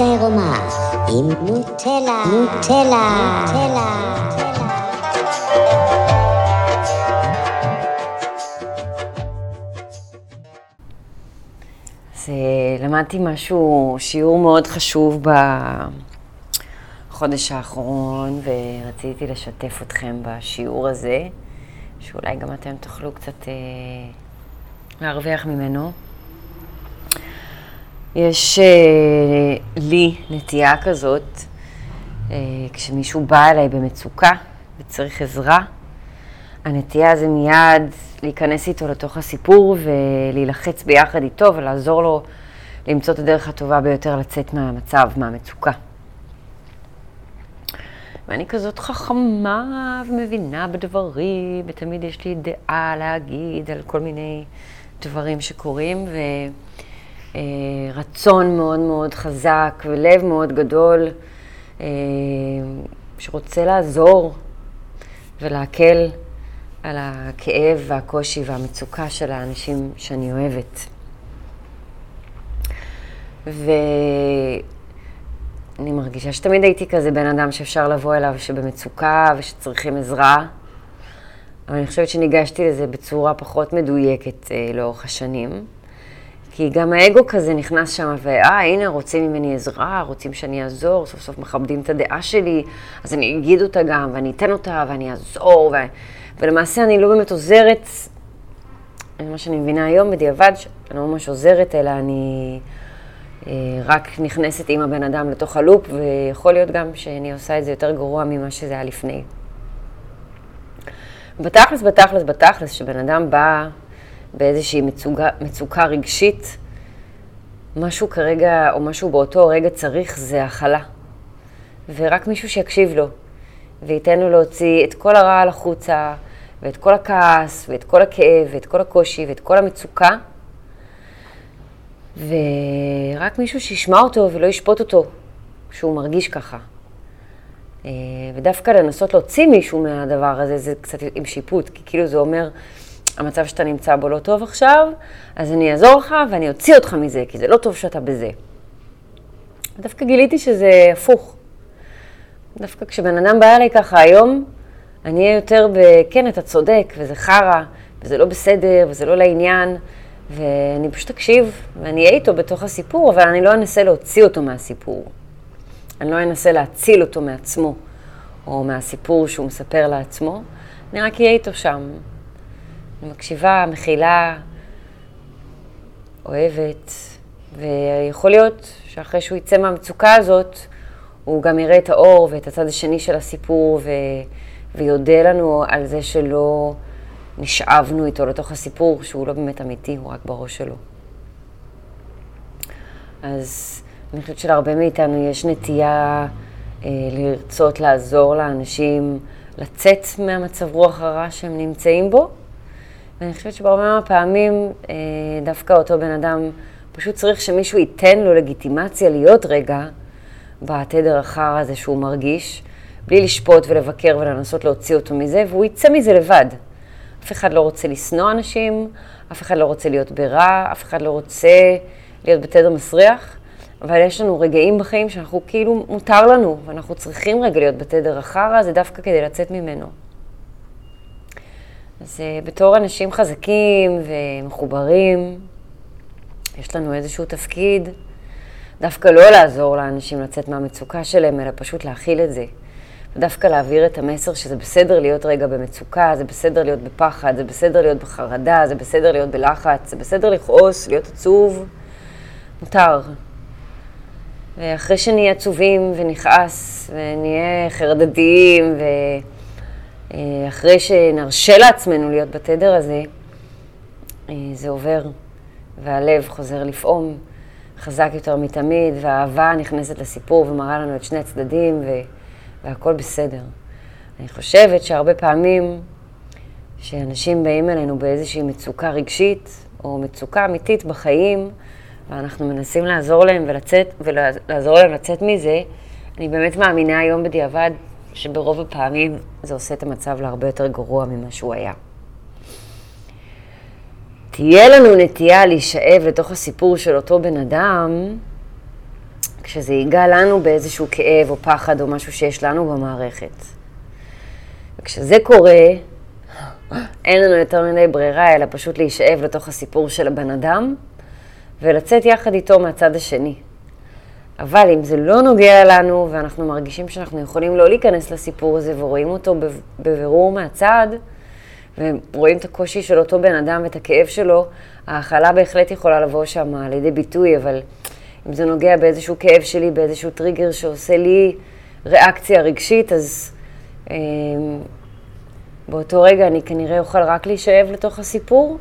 עירומה עם נוטלה, נוטלה, נוטלה. אז אה, למדתי משהו, שיעור מאוד חשוב בחודש האחרון, ורציתי לשתף אתכם בשיעור הזה, שאולי גם אתם תוכלו קצת אה, להרוויח ממנו. יש אה, לי נטייה כזאת, אה, כשמישהו בא אליי במצוקה וצריך עזרה, הנטייה זה מיד להיכנס איתו לתוך הסיפור ולהילחץ ביחד איתו ולעזור לו למצוא את הדרך הטובה ביותר לצאת מהמצב, מהמצוקה. ואני כזאת חכמה ומבינה בדברים, ותמיד יש לי דעה להגיד על כל מיני דברים שקורים, ורצון מאוד מאוד חזק ולב מאוד גדול אה, שרוצה לעזור ולהקל על הכאב והקושי והמצוקה של האנשים שאני אוהבת. ואני מרגישה שתמיד הייתי כזה בן אדם שאפשר לבוא אליו שבמצוקה ושצריכים עזרה, אבל אני חושבת שניגשתי לזה בצורה פחות מדויקת אה, לאורך השנים. כי גם האגו כזה נכנס שם, ואה, הנה, רוצים ממני עזרה, רוצים שאני אעזור, סוף סוף מכבדים את הדעה שלי, אז אני אגיד אותה גם, ואני אתן אותה, ואני אעזור, ו... ולמעשה אני לא באמת עוזרת, מה שאני מבינה היום בדיעבד, שאני לא ממש עוזרת, אלא אני אה, רק נכנסת עם הבן אדם לתוך הלופ, ויכול להיות גם שאני עושה את זה יותר גרוע ממה שזה היה לפני. בתכלס, בתכלס, בתכלס, כשבן אדם בא באיזושהי מצוקה, מצוקה רגשית, משהו כרגע, או משהו באותו רגע צריך, זה הכלה. ורק מישהו שיקשיב לו, וייתן לו להוציא את כל הרעל החוצה, ואת כל הכעס, ואת כל הכאב, ואת כל הקושי, ואת כל המצוקה, ורק מישהו שישמע אותו ולא ישפוט אותו, שהוא מרגיש ככה. אה, ודווקא לנסות להוציא מישהו מהדבר הזה, זה קצת עם שיפוט, כי כאילו זה אומר, המצב שאתה נמצא בו לא טוב עכשיו, אז אני אעזור לך ואני אוציא אותך מזה, כי זה לא טוב שאתה בזה. דווקא גיליתי שזה הפוך. דווקא כשבן אדם בא אליי ככה היום, אני אהיה יותר ב... כן, אתה צודק, וזה חרא, וזה לא בסדר, וזה לא לעניין, ואני פשוט אקשיב, ואני אהיה איתו בתוך הסיפור, אבל אני לא אנסה להוציא אותו מהסיפור. אני לא אנסה להציל אותו מעצמו, או מהסיפור שהוא מספר לעצמו, אני רק אהיה איתו שם. אני מקשיבה, מכילה, אוהבת, ויכול להיות שאחרי שהוא יצא מהמצוקה הזאת, הוא גם יראה את האור ואת הצד השני של הסיפור, ו... ויודה לנו על זה שלא נשאבנו איתו לתוך הסיפור, שהוא לא באמת אמיתי, הוא רק בראש שלו. אז אני חושבת שלהרבה מאיתנו יש נטייה אה, לרצות לעזור לאנשים לצאת מהמצב רוח הרע שהם נמצאים בו, ואני חושבת שבהרבה מהפעמים אה, דווקא אותו בן אדם פשוט צריך שמישהו ייתן לו לגיטימציה להיות רגע בתדר החרא הזה שהוא מרגיש, בלי לשפוט ולבקר ולנסות להוציא אותו מזה, והוא יצא מזה לבד. אף אחד לא רוצה לשנוא אנשים, אף אחד לא רוצה להיות ברע, אף אחד לא רוצה להיות בתדר מסריח, אבל יש לנו רגעים בחיים שאנחנו כאילו, מותר לנו, ואנחנו צריכים רגע להיות בתדר החרא, זה דווקא כדי לצאת ממנו. אז uh, בתור אנשים חזקים ומחוברים, יש לנו איזשהו תפקיד דווקא לא לעזור לאנשים לצאת מהמצוקה שלהם, אלא פשוט להכיל את זה. ודווקא להעביר את המסר שזה בסדר להיות רגע במצוקה, זה בסדר להיות בפחד, זה בסדר להיות בחרדה, זה בסדר להיות בלחץ, זה בסדר לכעוס, להיות עצוב, מותר. ואחרי שנהיה עצובים ונכעס ונהיה חרדתיים ואחרי שנרשה לעצמנו להיות בתדר הזה, זה עובר והלב חוזר לפעום חזק יותר מתמיד והאהבה נכנסת לסיפור ומראה לנו את שני הצדדים ו... והכל בסדר. אני חושבת שהרבה פעמים שאנשים באים אלינו באיזושהי מצוקה רגשית או מצוקה אמיתית בחיים, ואנחנו מנסים לעזור להם ולצאת, ולעזור להם לצאת מזה, אני באמת מאמינה היום בדיעבד שברוב הפעמים זה עושה את המצב להרבה יותר גרוע ממה שהוא היה. תהיה לנו נטייה להישאב לתוך הסיפור של אותו בן אדם, כשזה ייגע לנו באיזשהו כאב או פחד או משהו שיש לנו במערכת. וכשזה קורה, אין לנו יותר מדי ברירה, אלא פשוט להישאב לתוך הסיפור של הבן אדם ולצאת יחד איתו מהצד השני. אבל אם זה לא נוגע לנו ואנחנו מרגישים שאנחנו יכולים לא להיכנס לסיפור הזה ורואים אותו בבירור מהצד, ורואים את הקושי של אותו בן אדם ואת הכאב שלו, ההכלה בהחלט יכולה לבוא שם לידי ביטוי, אבל אם זה נוגע באיזשהו כאב שלי, באיזשהו טריגר שעושה לי ריאקציה רגשית, אז אה, באותו רגע אני כנראה אוכל רק להישאב לתוך הסיפור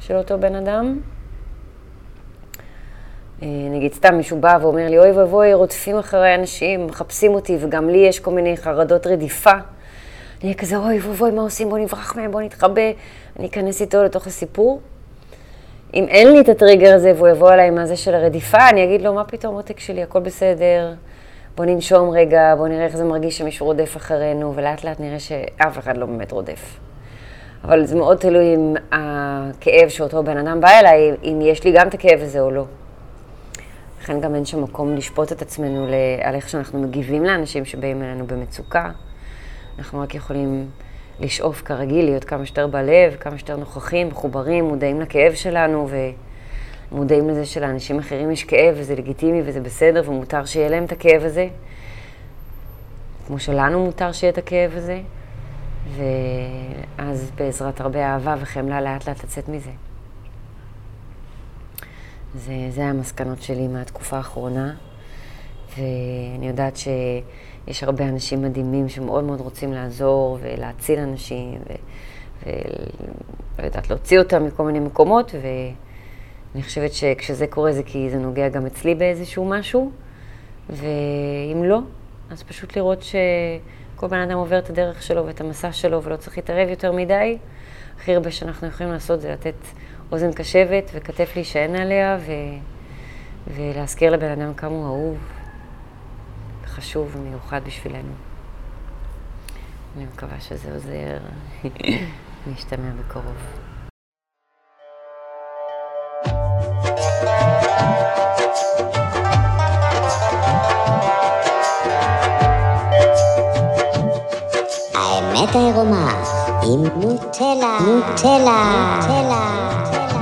של אותו בן אדם. אה, נגיד סתם מישהו בא ואומר לי, אוי ואבוי, רודפים אחרי אנשים, מחפשים אותי, וגם לי יש כל מיני חרדות רדיפה. אני אהיה כזה, אוי ואבוי, מה עושים? בוא נברח מהם, בוא נתחבא. אני אכנס איתו לתוך הסיפור. אם אין לי את הטריגר הזה והוא יבוא אליי עם הזה של הרדיפה, אני אגיד לו, מה פתאום עותק שלי, הכל בסדר, בוא ננשום רגע, בוא נראה איך זה מרגיש שמישהו רודף אחרינו, ולאט לאט נראה שאף אחד לא באמת רודף. אבל זה מאוד תלוי עם הכאב שאותו בן אדם בא אליי, אם יש לי גם את הכאב הזה או לא. לכן גם אין שם מקום לשפוט את עצמנו על איך שאנחנו מגיבים לאנשים שבאים אלינו במצוקה. אנחנו רק יכולים לשאוף כרגיל, להיות כמה שיותר בלב, כמה שיותר נוכחים, מחוברים, מודעים לכאב שלנו ומודעים לזה שלאנשים אחרים יש כאב וזה לגיטימי וזה בסדר ומותר שיהיה להם את הכאב הזה, כמו שלנו מותר שיהיה את הכאב הזה, ואז בעזרת הרבה אהבה וחמלה לאט לאט לצאת מזה. זה, זה המסקנות שלי מהתקופה האחרונה, ואני יודעת שיש הרבה אנשים מדהימים שמאוד מאוד רוצים לעזור ולהציל אנשים, ולדעת להוציא אותם מכל מיני מקומות, ואני חושבת שכשזה קורה זה כי זה נוגע גם אצלי באיזשהו משהו, ואם לא, אז פשוט לראות שכל בן אדם עובר את הדרך שלו ואת המסע שלו ולא צריך להתערב יותר מדי. הכי הרבה שאנחנו יכולים לעשות זה לתת אוזן קשבת וכתף להישען עליה ו... ולהזכיר לבן אדם כמה הוא אהוב וחשוב ומיוחד בשבילנו. אני מקווה שזה עוזר. נשתמע בקרוב. האמת העירומה עם נוטלה, נוטלה, נוטלה.